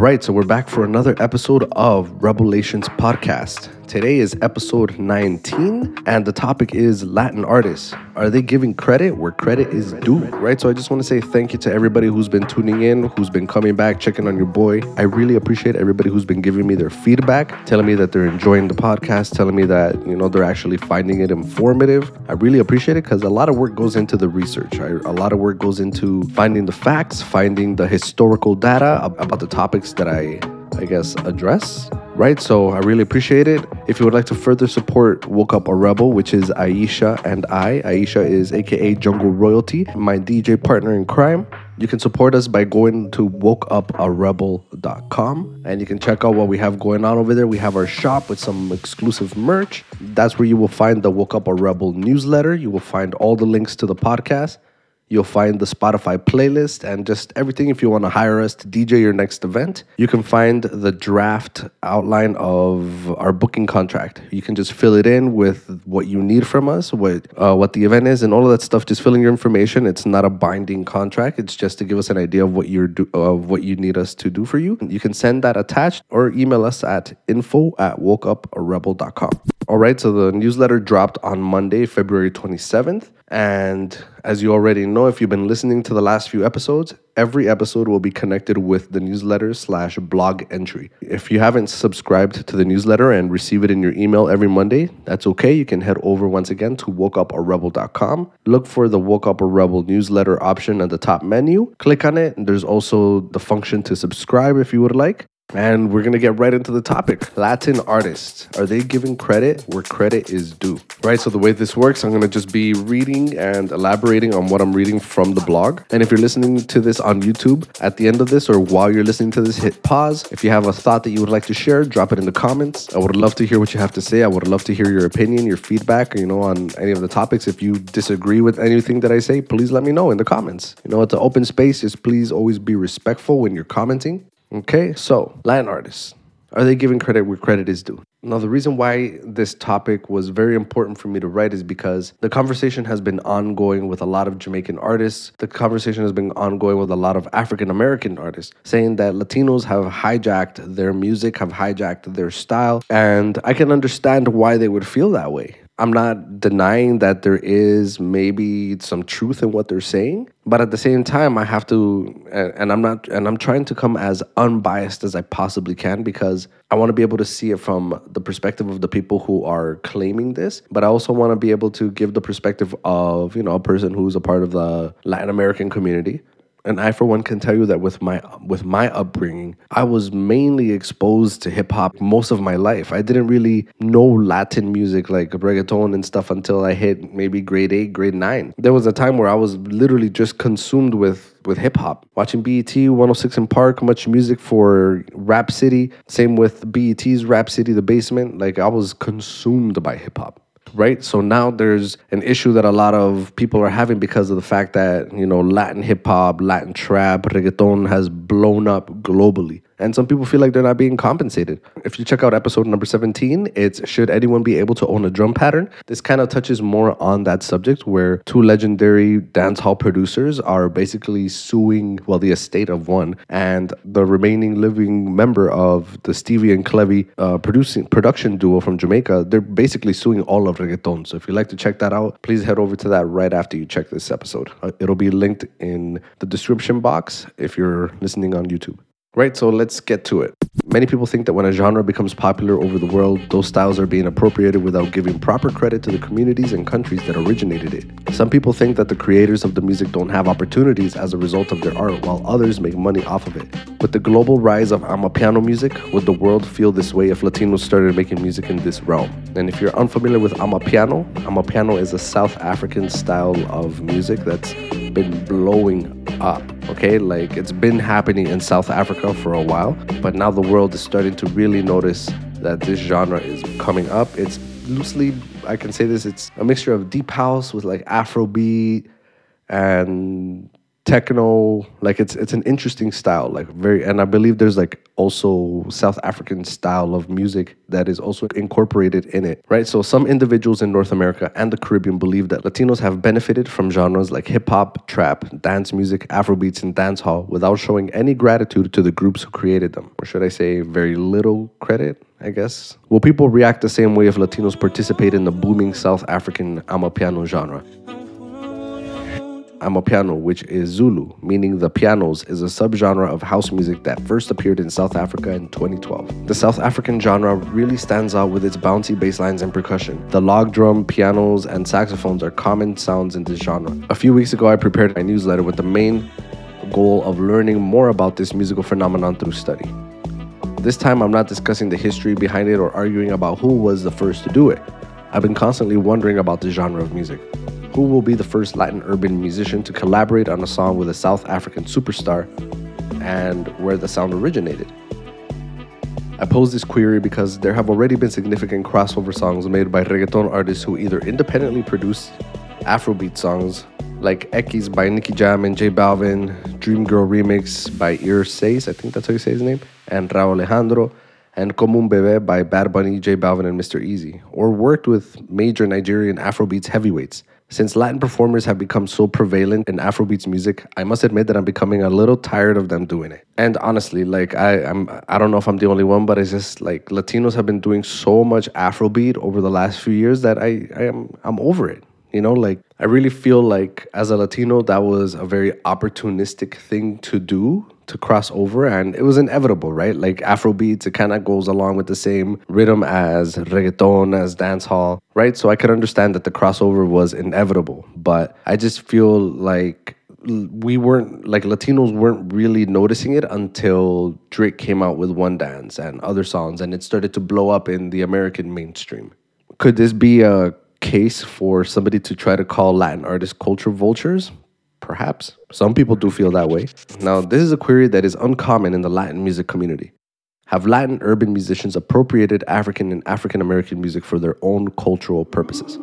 right, so we're back for another episode of Revelations Podcast. Today is episode 19, and the topic is Latin artists. Are they giving credit where credit is due? Right, so I just want to say thank you to everybody who's been tuning in, who's been coming back, checking on your boy. I really appreciate everybody who's been giving me their feedback, telling me that they're enjoying the podcast, telling me that, you know, they're actually finding it informative. I really appreciate it because a lot of work goes into the research. A lot of work goes into finding the facts, finding the historical data about the topics that I, I guess, address right? So I really appreciate it. If you would like to further support Woke Up a Rebel, which is Aisha and I, Aisha is aka Jungle Royalty, my DJ partner in crime. You can support us by going to wokeuparebel.com and you can check out what we have going on over there. We have our shop with some exclusive merch. That's where you will find the Woke Up a Rebel newsletter. You will find all the links to the podcast. You'll find the Spotify playlist and just everything if you want to hire us to DJ your next event. You can find the draft outline of our booking contract. You can just fill it in with what you need from us, what uh, what the event is, and all of that stuff. Just filling your information. It's not a binding contract. It's just to give us an idea of what you're do, of what you need us to do for you. You can send that attached or email us at info at wokeuparebel.com. All right, so the newsletter dropped on Monday, February 27th. And as you already know, if you've been listening to the last few episodes, every episode will be connected with the newsletter slash blog entry. If you haven't subscribed to the newsletter and receive it in your email every Monday, that's okay. You can head over once again to wokeuparebel.com. Look for the Woke Up a Rebel newsletter option at the top menu. Click on it. And There's also the function to subscribe if you would like. And we're going to get right into the topic. Latin artists, are they giving credit where credit is due? Right, so the way this works, I'm going to just be reading and elaborating on what I'm reading from the blog. And if you're listening to this on YouTube, at the end of this or while you're listening to this, hit pause. If you have a thought that you would like to share, drop it in the comments. I would love to hear what you have to say. I would love to hear your opinion, your feedback, you know, on any of the topics. If you disagree with anything that I say, please let me know in the comments. You know, it's an open space. Just please always be respectful when you're commenting. Okay, so Latin artists. Are they giving credit where credit is due? Now, the reason why this topic was very important for me to write is because the conversation has been ongoing with a lot of Jamaican artists. The conversation has been ongoing with a lot of African American artists, saying that Latinos have hijacked their music, have hijacked their style. And I can understand why they would feel that way. I'm not denying that there is maybe some truth in what they're saying, but at the same time, I have to, and I'm not, and I'm trying to come as unbiased as I possibly can because I want to be able to see it from the perspective of the people who are claiming this, but I also want to be able to give the perspective of, you know, a person who's a part of the Latin American community and I for one can tell you that with my with my upbringing, I was mainly exposed to hip hop most of my life. I didn't really know Latin music like reggaeton and stuff until I hit maybe grade 8, grade 9. There was a time where I was literally just consumed with with hip hop. Watching BET 106 & Park, MuchMusic for Rap City, same with BET's Rap City The Basement, like I was consumed by hip hop right? So now there's an issue that a lot of people are having because of the fact that, you know, Latin hip hop, Latin trap, reggaeton has blown up globally and some people feel like they're not being compensated. If you check out episode number 17, it's Should Anyone Be Able to Own a Drum Pattern? This kind of touches more on that subject where two legendary dancehall producers are basically suing, well, the estate of one and the remaining living member of the Stevie and Clevie uh, producing production duo from Jamaica. They're basically suing all of reggaeton. So if you'd like to check that out, please head over to that right after you check this episode. Uh, it'll be linked in the description box if you're listening on YouTube. Right, so let's get to it. Many people think that when a genre becomes popular over the world, those styles are being appropriated without giving proper credit to the communities and countries that originated it. Some people think that the creators of the music don't have opportunities as a result of their art, while others make money off of it. With the global rise of Amapiano music, would the world feel this way if Latinos started making music in this realm? And if you're unfamiliar with Amapiano, Amapiano is a South African style of music that's been blowing up. Okay, like it's been happening in South Africa for a while, but now the world is starting to really notice that this genre is coming up. It's loosely, I can say this, it's a mixture of deep house with like Afrobeat and techno like it's it's an interesting style like very and i believe there's like also South African style of music that is also incorporated in it, right? So some individuals in North America and the Caribbean believe that Latinos have benefited from genres like hip hop, trap, dance music, Afrobeats, and dancehall without showing any gratitude to the groups who created them. Or should I say, very little credit? I guess. Will people react the same way if Latinos participate in the booming South African Amapiano genre? Amapiano, which is Zulu, meaning the pianos, is a subgenre of house music that first appeared in South Africa in 2012. The South African genre really stands out with its bouncy bass lines and percussion. The log drum, pianos, and saxophones are common sounds in this genre. A few weeks ago, I prepared my newsletter with the main goal of learning more about this musical phenomenon through study. This time, I'm not discussing the history behind it or arguing about who was the first to do it. I've been constantly wondering about the genre of music. Who will be the first Latin urban musician to collaborate on a song with a South African superstar and where the sound originated? I pose this query because there have already been significant crossover songs made by reggaeton artists who either independently produced Afrobeat songs like X by Nicky Jam and J Balvin, Dream Girl remix by Ir Sais, I think that's how you say his name, and Rauw Alejandro, and Como Un Bebe by Bad Bunny, J Balvin, and Mr. Eazi, or worked with major Nigerian Afrobeats heavyweights since Latin performers have become so prevalent in Afrobeats music, I must admit that I'm becoming a little tired of them doing it. And honestly, like I, I'm, I don't know if I'm the only one, but it's just like Latinos have been doing so much Afrobeat over the last few years that I, I am, I'm over it. You know, like I really feel like as a Latino, that was a very opportunistic thing to do to cross over and it was inevitable, right? Like Afrobeats, it kind of goes along with the same rhythm as reggaeton, as dancehall, right? So I could understand that the crossover was inevitable, but I just feel like we weren't like Latinos weren't really noticing it until Drake came out with One Dance and other songs and it started to blow up in the American mainstream. Could this be a case for somebody to try to call Latin artists culture vultures? Perhaps. Some people do feel that way. Now, this is a query that is uncommon in the Latin music community. Have Latin urban musicians appropriated African and African American music for their own cultural purposes?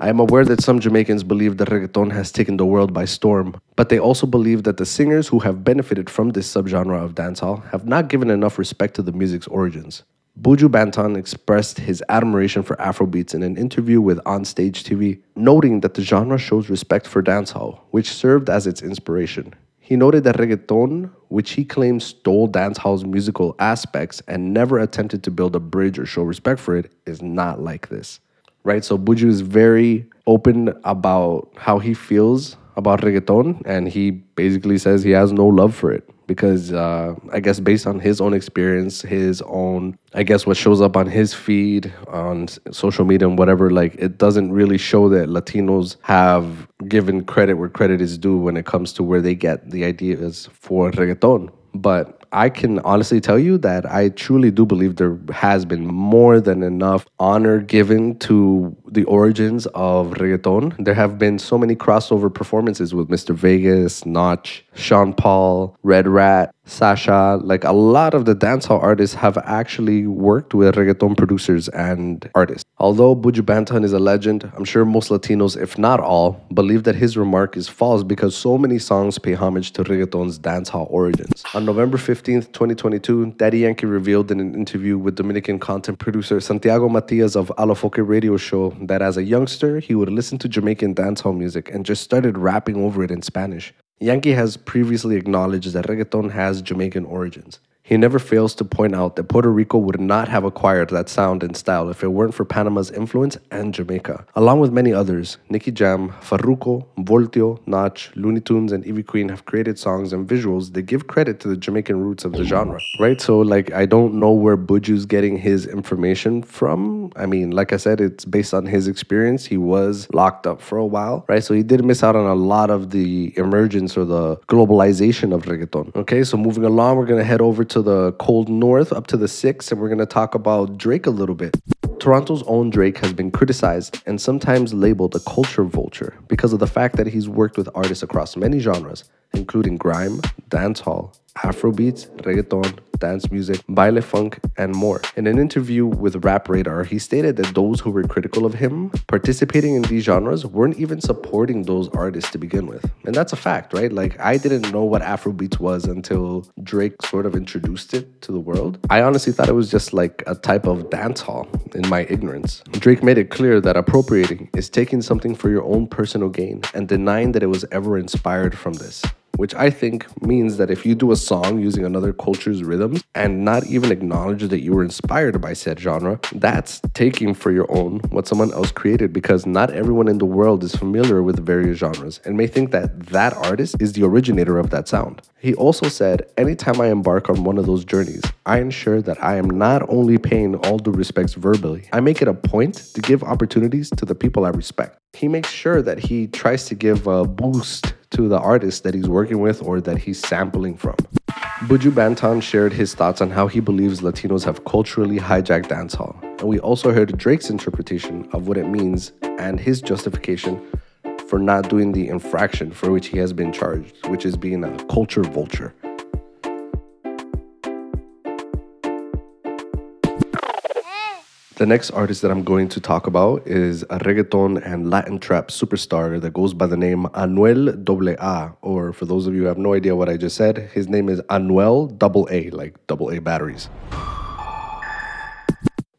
I am aware that some Jamaicans believe that reggaeton has taken the world by storm, but they also believe that the singers who have benefited from this subgenre of dancehall have not given enough respect to the music's origins. Buju Banton expressed his admiration for Afrobeats in an interview with Onstage TV, noting that the genre shows respect for dancehall, which served as its inspiration. He noted that reggaeton, which he claims stole dancehall's musical aspects and never attempted to build a bridge or show respect for it, is not like this. Right? So Buju is very open about how he feels about reggaeton, and he basically says he has no love for it because uh, I guess based on his own experience, his own, I guess what shows up on his feed on social media and whatever, like it doesn't really show that Latinos have given credit where credit is due when it comes to where they get the ideas for reggaeton. But I can honestly tell you that I truly do believe there has been more than enough honor given to the origins of reggaeton. There have been so many crossover performances with Mr. Vegas, Notch, Sean Paul, Red Rat, Sasha, like a lot of the dancehall artists have actually worked with reggaeton producers and artists. Although Buju Banton is a legend, I'm sure most Latinos, if not all, believe that his remark is false because so many songs pay homage to reggaeton's dancehall origins. On November 15th, 2022, Daddy Yankee revealed in an interview with Dominican content producer Santiago Matias of Alofoke radio show that as a youngster, he would listen to Jamaican dancehall music and just started rapping over it in Spanish. Yankee has previously acknowledged that reggaeton has Jamaican origins. He never fails to point out that Puerto Rico would not have acquired that sound and style if it weren't for Panama's influence and Jamaica. Along with many others, Nicky Jam, Farruko, Voltio, Notch, Luny Tunes, and Ivy Queen have created songs and visuals that give credit to the Jamaican roots of the genre, right? So, like, I don't know where Buju's getting his information from. I mean, like I said, it's based on his experience. He was locked up for a while, right? So, he did miss out on a lot of the emergence or the globalization of reggaeton. Okay, so moving along, we're gonna head over to the cold north up to the six, and we're going to talk about Drake a little bit. Toronto's own Drake has been criticized and sometimes labeled a culture vulture because of the fact that he's worked with artists across many genres including grime, dancehall, Afrobeats, reggaeton, dance music, baile funk, and more. In an interview with Rap Radar, he stated that those who were critical of him participating in these genres weren't even supporting those artists to begin with. And that's a fact, right? Like, I didn't know what Afrobeats was until Drake sort of introduced it to the world. I honestly thought it was just like a type of dancehall in my ignorance. Drake made it clear that appropriating is taking something for your own personal gain and denying that it was ever inspired from this which I think means that if you do a song using another culture's rhythms and not even acknowledge that you were inspired by said genre, that's taking for your own what someone else created because not everyone in the world is familiar with various genres and may think that that artist is the originator of that sound. He also said, Anytime I embark on one of those journeys, I ensure that I am not only paying all due respects verbally, I make it a point to give opportunities to the people I respect. He makes sure that he tries to give a boost to the artist that he's working with or that he's sampling from. Buju Banton shared his thoughts on how he believes Latinos have culturally hijacked dancehall. And we also heard Drake's interpretation of what it means and his justification for not doing the infraction for which he has been charged, which is being a culture vulture. The next artist that I'm going to talk about is a reggaeton and Latin trap superstar that goes by the name Anuel AA, or for those of you who have no idea what I just said, his name is Anuel Double A, like double A batteries.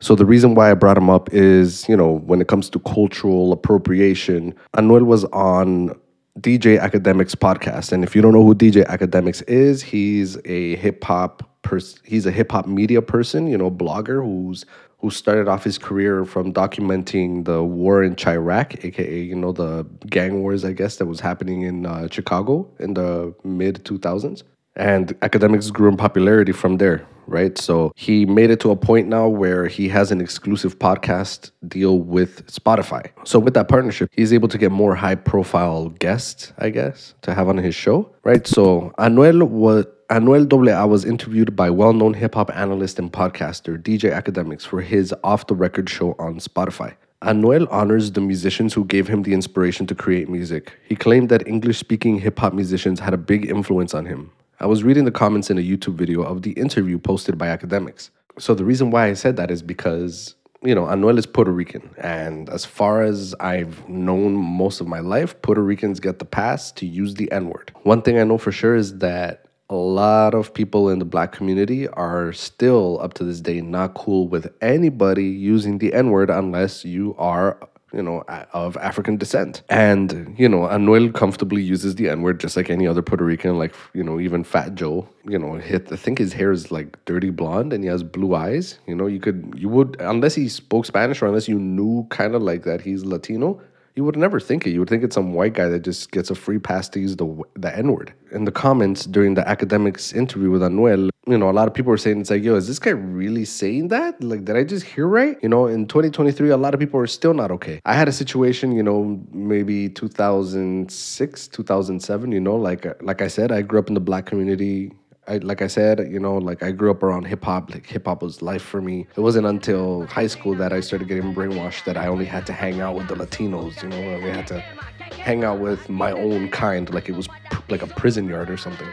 So the reason why I brought him up is, you know, when it comes to cultural appropriation, Anuel was on DJ Akademiks podcast, and if you don't know who DJ Akademiks is, he's a hip hop person. He's a hip hop media person, you know, blogger who's who started off his career from documenting the war in Chiraq, aka you know the gang wars, I guess that was happening in uh, Chicago in the mid 2000s. And Akademiks grew in popularity from there, right? So he made it to a point now where he has an exclusive podcast deal with Spotify. So with that partnership, he's able to get more high profile guests, I guess, to have on his show, right? So Anuel was Anuel AA was interviewed by well known hip hop analyst and podcaster DJ Akademiks for his off the record show on Spotify. Anuel honors the musicians who gave him the inspiration to create music. He claimed that English speaking hip hop musicians had a big influence on him. I was reading the comments in a YouTube video of the interview posted by Akademiks. So the reason why I said that is because you know, Anuel is Puerto Rican. And as far as I've known most of my life, Puerto Ricans get the pass to use the N word. One thing I know for sure is that a lot of people in the black community are still up to this day not cool with anybody using the N word unless you are you know, of African descent. And, you know, Anuel comfortably uses the N word just like any other Puerto Rican, like, you know, even Fat Joe, you know, hit, I think his hair is like dirty blonde and he has blue eyes. You know, you could, you would, unless he spoke Spanish or unless you knew kind of like that he's Latino, you would never think it. You would think it's some white guy that just gets a free pass to use the the N word. In the comments during the Akademiks interview with Anuel, you know, a lot of people are saying it's like, yo, is this guy really saying that? Like, did I just hear right? You know, in 2023, a lot of people are still not okay. I had a situation, you know, maybe 2006, 2007. You know, like like I said, I grew up in the black community I, like I said, you know, like I grew up around hip hop. Like hip hop was life for me. It wasn't until high school that I started getting brainwashed that I only had to hang out with the Latinos. You know, I had to hang out with my own kind, like it was pr- like a prison yard or something.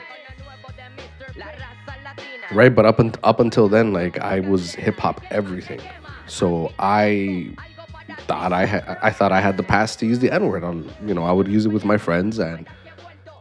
Right, but up and up until then, like I was hip hop everything. So I thought I had, I thought I had the pass to use the N word. On you know, I would use it with my friends and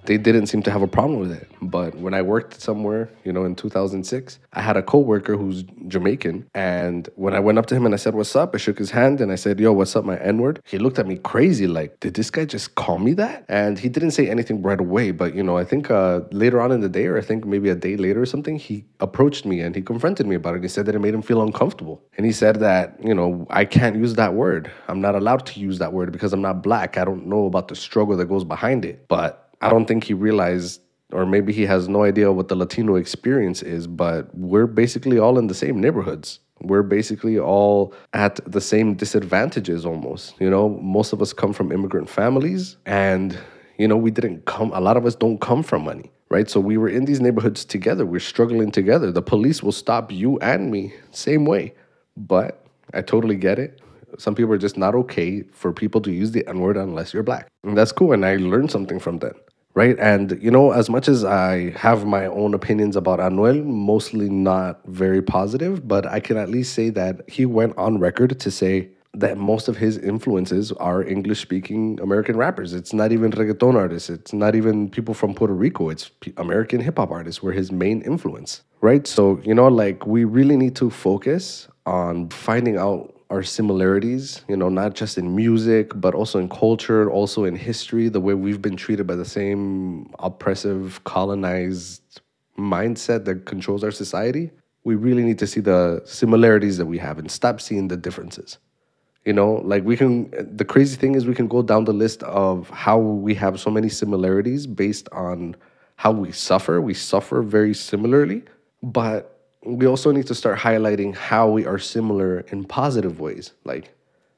they didn't seem to have a problem with it. But when I worked somewhere, you know, in 2006, I had a coworker who's Jamaican. And when I went up to him and I said, What's up? I shook his hand and I said, Yo, what's up, my N word? He looked at me crazy, like, Did this guy just call me that? And he didn't say anything right away. But, you know, I think uh, later on in the day, or I think maybe a day later or something, he approached me and he confronted me about it. He said that it made him feel uncomfortable. And he said that, you know, I can't use that word. I'm not allowed to use that word because I'm not black. I don't know about the struggle that goes behind it. But I don't think he realized, or maybe he has no idea what the Latino experience is, but we're basically all in the same neighborhoods. We're basically all at the same disadvantages almost. You know, most of us come from immigrant families, and, you know, we didn't come, a lot of us don't come from money, right? So we were in these neighborhoods together. We're struggling together. The police will stop you and me, same way. But I totally get it some people are just not okay for people to use the N word unless you're black. And that's cool. And I learned something from that. Right? And you know, as much as I have my own opinions about Anuel, mostly not very positive, but I can at least say that he went on record to say that most of his influences are English speaking American rappers. It's not even reggaeton artists. It's not even people from Puerto Rico. It's American hip hop artists were his main influence, right? So, you know, like we really need to focus on finding out our similarities, you know, not just in music, but also in culture, also in history, the way we've been treated by the same oppressive, colonized mindset that controls our society. We really need to see the similarities that we have and stop seeing the differences. You know, like we can, the crazy thing is we can go down the list of how we have so many similarities based on how we suffer. We suffer very similarly, but we also need to start highlighting how we are similar in positive ways. Like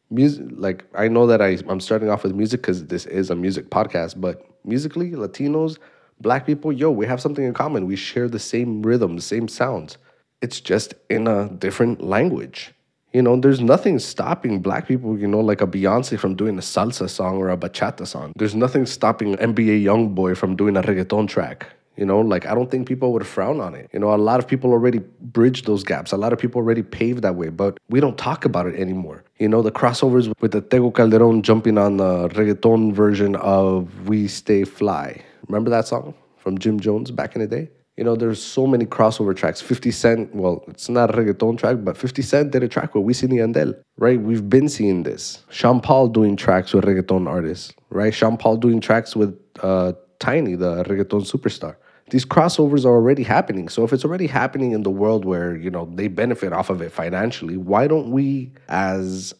music, like I know that I, I'm starting off with music because this is a music podcast, but musically, Latinos, black people, yo, we have something in common. We share the same rhythms, the same sounds. It's just in a different language. You know, there's nothing stopping black people, you know, like a Beyonce from doing a salsa song or a bachata song. There's nothing stopping NBA Youngboy from doing a reggaeton track. You know, like I don't think people would frown on it. You know, a lot of people already bridged those gaps. A lot of people already paved that way, but we don't talk about it anymore. You know, the crossovers with the Tego Calderon jumping on the reggaeton version of We Stay Fly. Remember that song from Jim Jones back in the day? You know, there's so many crossover tracks. 50 Cent, well, it's not a reggaeton track, but 50 Cent did a track with Wisin y Yandel, right? We've been seeing this. Sean Paul doing tracks with reggaeton artists, right? Sean Paul doing tracks with uh, Tainy, the reggaeton superstar. These crossovers are already happening. So if it's already happening in the world where, you know, they benefit off of it financially, why don't we as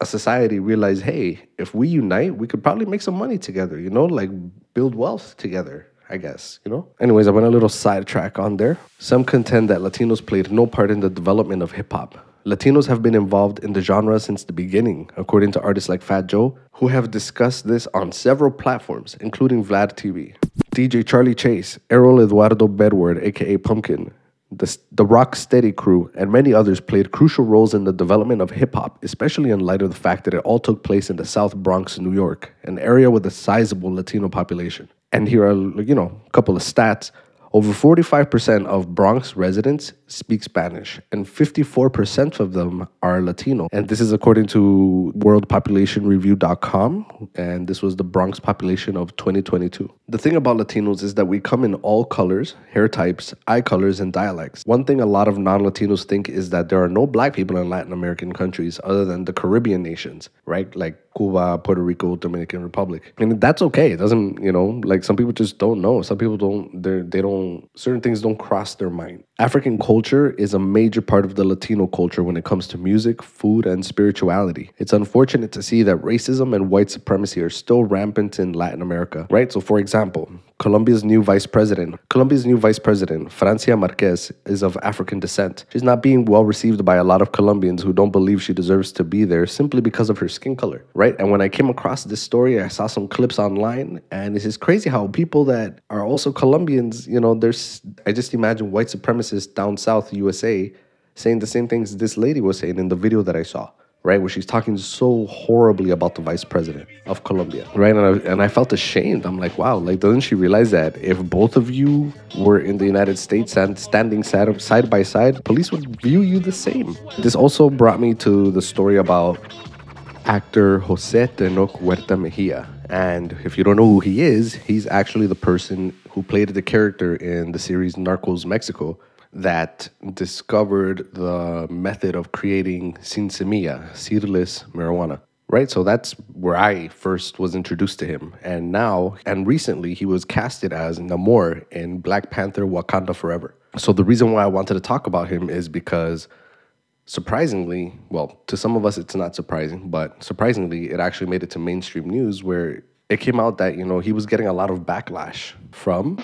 a society realize, hey, if we unite, we could probably make some money together, you know, like build wealth together. I guess, you know? Anyways, I went a little sidetrack on there. Some contend that Latinos played no part in the development of hip hop. Latinos have been involved in the genre since the beginning, according to artists like Fat Joe, who have discussed this on several platforms, including Vlad TV. DJ Charlie Chase, Errol Eduardo Bedward, aka Pumpkin, the, the Rock Steady crew, and many others played crucial roles in the development of hip hop, especially in light of the fact that it all took place in the South Bronx, New York, an area with a sizable Latino population. And here are, you know, a couple of stats. Over 45% of Bronx residents speak Spanish, and 54% of them are Latino. And this is according to worldpopulationreview.com, and this was the Bronx population of 2022. The thing about Latinos is that we come in all colors, hair types, eye colors, and dialects. One thing a lot of non Latinos think is that there are no black people in Latin American countries other than the Caribbean nations, right? Like Cuba, Puerto Rico, Dominican Republic. And that's okay. It doesn't, you know, like some people just don't know. Some people don't, they they don't, certain things don't cross their mind. African culture is a major part of the Latino culture when it comes to music, food, and spirituality. It's unfortunate to see that racism and white supremacy are still rampant in Latin America, right? So, for example, Colombia's new vice president. Colombia's new vice president, Francia Marquez, is of African descent. She's not being well received by a lot of Colombians who don't believe she deserves to be there simply because of her skin color, right? And when I came across this story, I saw some clips online, and it's just crazy how people that are also Colombians, you know, there's, I just imagine white supremacists down south USA saying the same things this lady was saying in the video that I saw right? Where she's talking so horribly about the vice president of Colombia, right? And I, and I felt ashamed. I'm like, wow, like, doesn't she realize that if both of you were in the United States and standing side, side by side, police would view you the same? This also brought me to the story about actor Jose Tenoch Huerta Mejia. And if you don't know who he is, he's actually the person who played the character in the series Narcos Mexico that discovered the method of creating sin semilla, seedless marijuana. Right, so that's where I first was introduced to him, and now and recently he was casted as Namor in Black Panther: Wakanda Forever. So the reason why I wanted to talk about him is because surprisingly, well, to some of us it's not surprising, but surprisingly, it actually made it to mainstream news where it came out that you know he was getting a lot of backlash from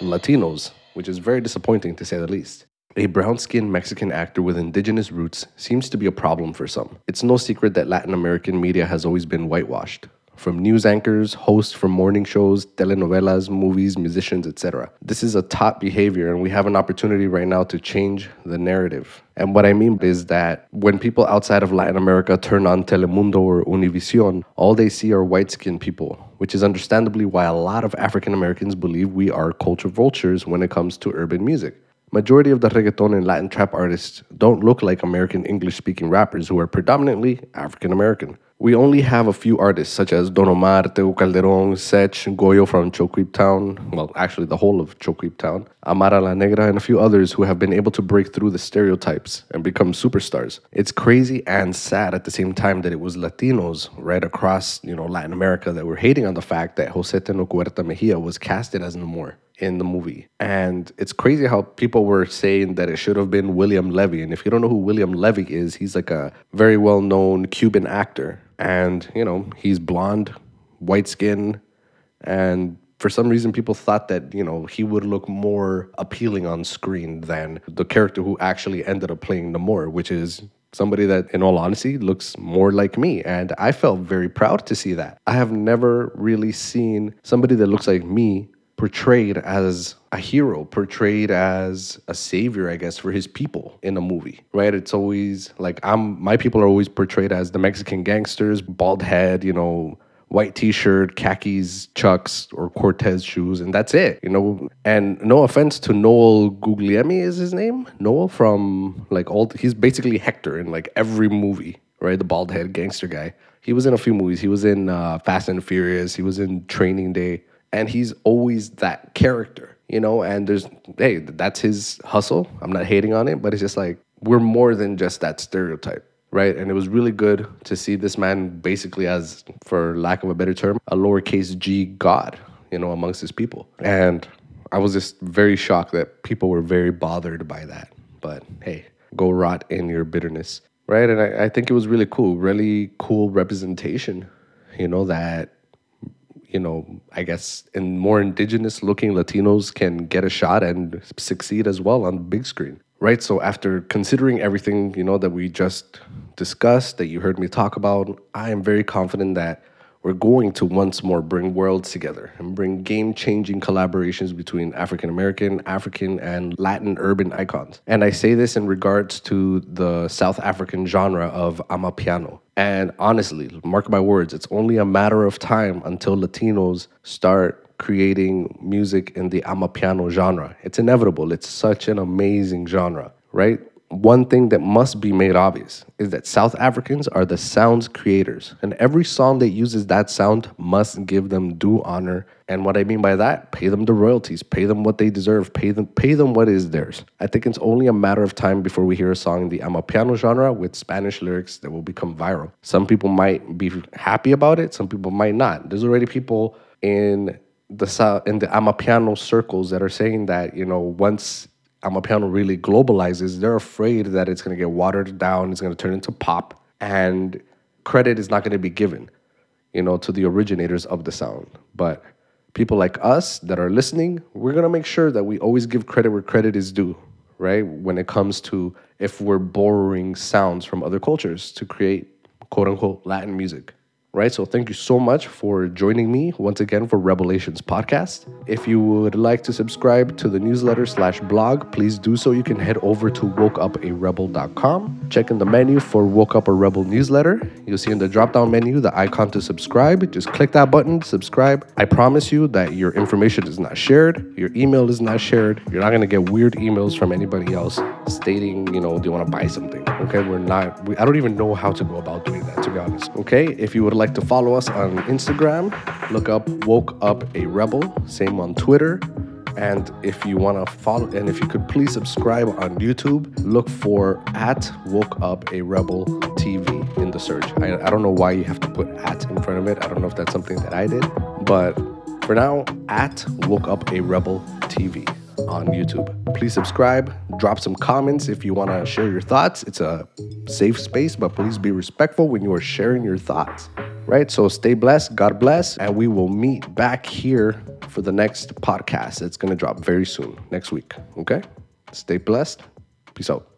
Latinos which is very disappointing to say the least. A brown skinned Mexican actor with indigenous roots seems to be a problem for some. It's no secret that Latin American media has always been whitewashed. From news anchors, hosts from morning shows, telenovelas, movies, musicians, etc. This is a top behavior, and we have an opportunity right now to change the narrative. And what I mean is that when people outside of Latin America turn on Telemundo or Univision, all they see are white skinned people, which is understandably why a lot of African Americans believe we are culture vultures when it comes to urban music. Majority of the reggaeton and Latin trap artists don't look like American English speaking rappers who are predominantly African American. We only have a few artists such as Don Omar, Tego Calderon, Sech, Goyo from ChocQuibTown, well, actually the whole of ChocQuibTown, Amara La Negra, and a few others who have been able to break through the stereotypes and become superstars. It's crazy and sad at the same time that it was Latinos right across, you know, Latin America that were hating on the fact that Jose Tenoch Huerta Mejia was casted as Namor in the movie. And it's crazy how people were saying that it should have been William Levy. And if you don't know who William Levy is, he's like a very well known Cuban actor. And, you know, he's blonde, white skin, and for some reason people thought that you know he would look more appealing on screen than the character who actually ended up playing Namor, which is somebody that in all honesty looks more like me and I felt very proud to see that. I have never really seen somebody that looks like me portrayed as a hero, portrayed as a savior, I guess, for his people in a movie, right? It's always like I'm my people are always portrayed as the Mexican gangsters, bald head, you know, white t-shirt, khakis, chucks, or Cortez shoes, and that's it, you know. And no offense to Noel Guglielmi is his name, Noel from like all he's basically Hector in like every movie, right? The bald head gangster guy. He was in a few movies. He was in uh, Fast and Furious. He was in Training Day and he's always that character, you know. And there's hey, that's his hustle. I'm not hating on it, but it's just like we're more than just that stereotype, right? And it was really good to see this man basically as, for lack of a better term, a lowercase g god, you know, amongst his people. And I was just very shocked that people were very bothered by that. But hey, go rot in your bitterness, right? And I, I think it was really cool, really cool representation, you know, that you know, I guess and more indigenous looking Latinos can get a shot and succeed as well on the big screen. Right. So after considering everything, you know, that we just discussed, that you heard me talk about, I am very confident that we're going to once more bring worlds together and bring game changing collaborations between African American, African, and Latin urban icons. And I say this in regards to the South African genre of Amapiano. And honestly, mark my words, it's only a matter of time until Latinos start creating music in the Amapiano genre. It's inevitable. It's such an amazing genre, right? One thing that must be made obvious is that South Africans are the sounds creators, and every song that uses that sound must give them due honor. And what I mean by that, pay them the royalties, pay them what they deserve, pay them pay them what is theirs. I think it's only a matter of time before we hear a song in the Amapiano genre with Spanish lyrics that will become viral. Some people might be happy about it, some people might not. There's already people in the in the Amapiano circles that are saying that, you know, once Amapiano really globalizes, they're afraid that it's going to get watered down, it's going to turn into pop, and credit is not going to be given, you know, to the originators of the sound. But people like us that are listening, we're going to make sure that we always give credit where credit is due, right? When it comes to if we're borrowing sounds from other cultures to create quote unquote Latin music right? So thank you so much for joining me once again for Revelations podcast. If you would like to subscribe to the newsletter slash blog, please do so. You can head over to wokeuparebel.com. Check in the menu for Woke Up a Rebel newsletter. You'll see in the drop down menu the icon to subscribe. Just click that button, subscribe. I promise you that your information is not shared, your email is not shared. You're not gonna get weird emails from anybody else stating, you know, do you wanna buy something? Okay, we're not, we, I don't even know how to go about doing that, to be honest. Okay, if you would like like to follow us on Instagram, look up Woke Up a Rebel, same on Twitter. And if you want to follow, and if you could please subscribe on YouTube, look for at Woke Up a Rebel TV in the search. I, I don't know why you have to put at in front of it. I don't know if that's something that I did, but for now, at Woke Up a Rebel TV on YouTube. Please subscribe, drop some comments if you want to share your thoughts. It's a safe space, but please be respectful when you are sharing your thoughts right? So stay blessed, God bless, and we will meet back here for the next podcast. It's going to drop very soon, next week. Okay? Stay blessed. Peace out.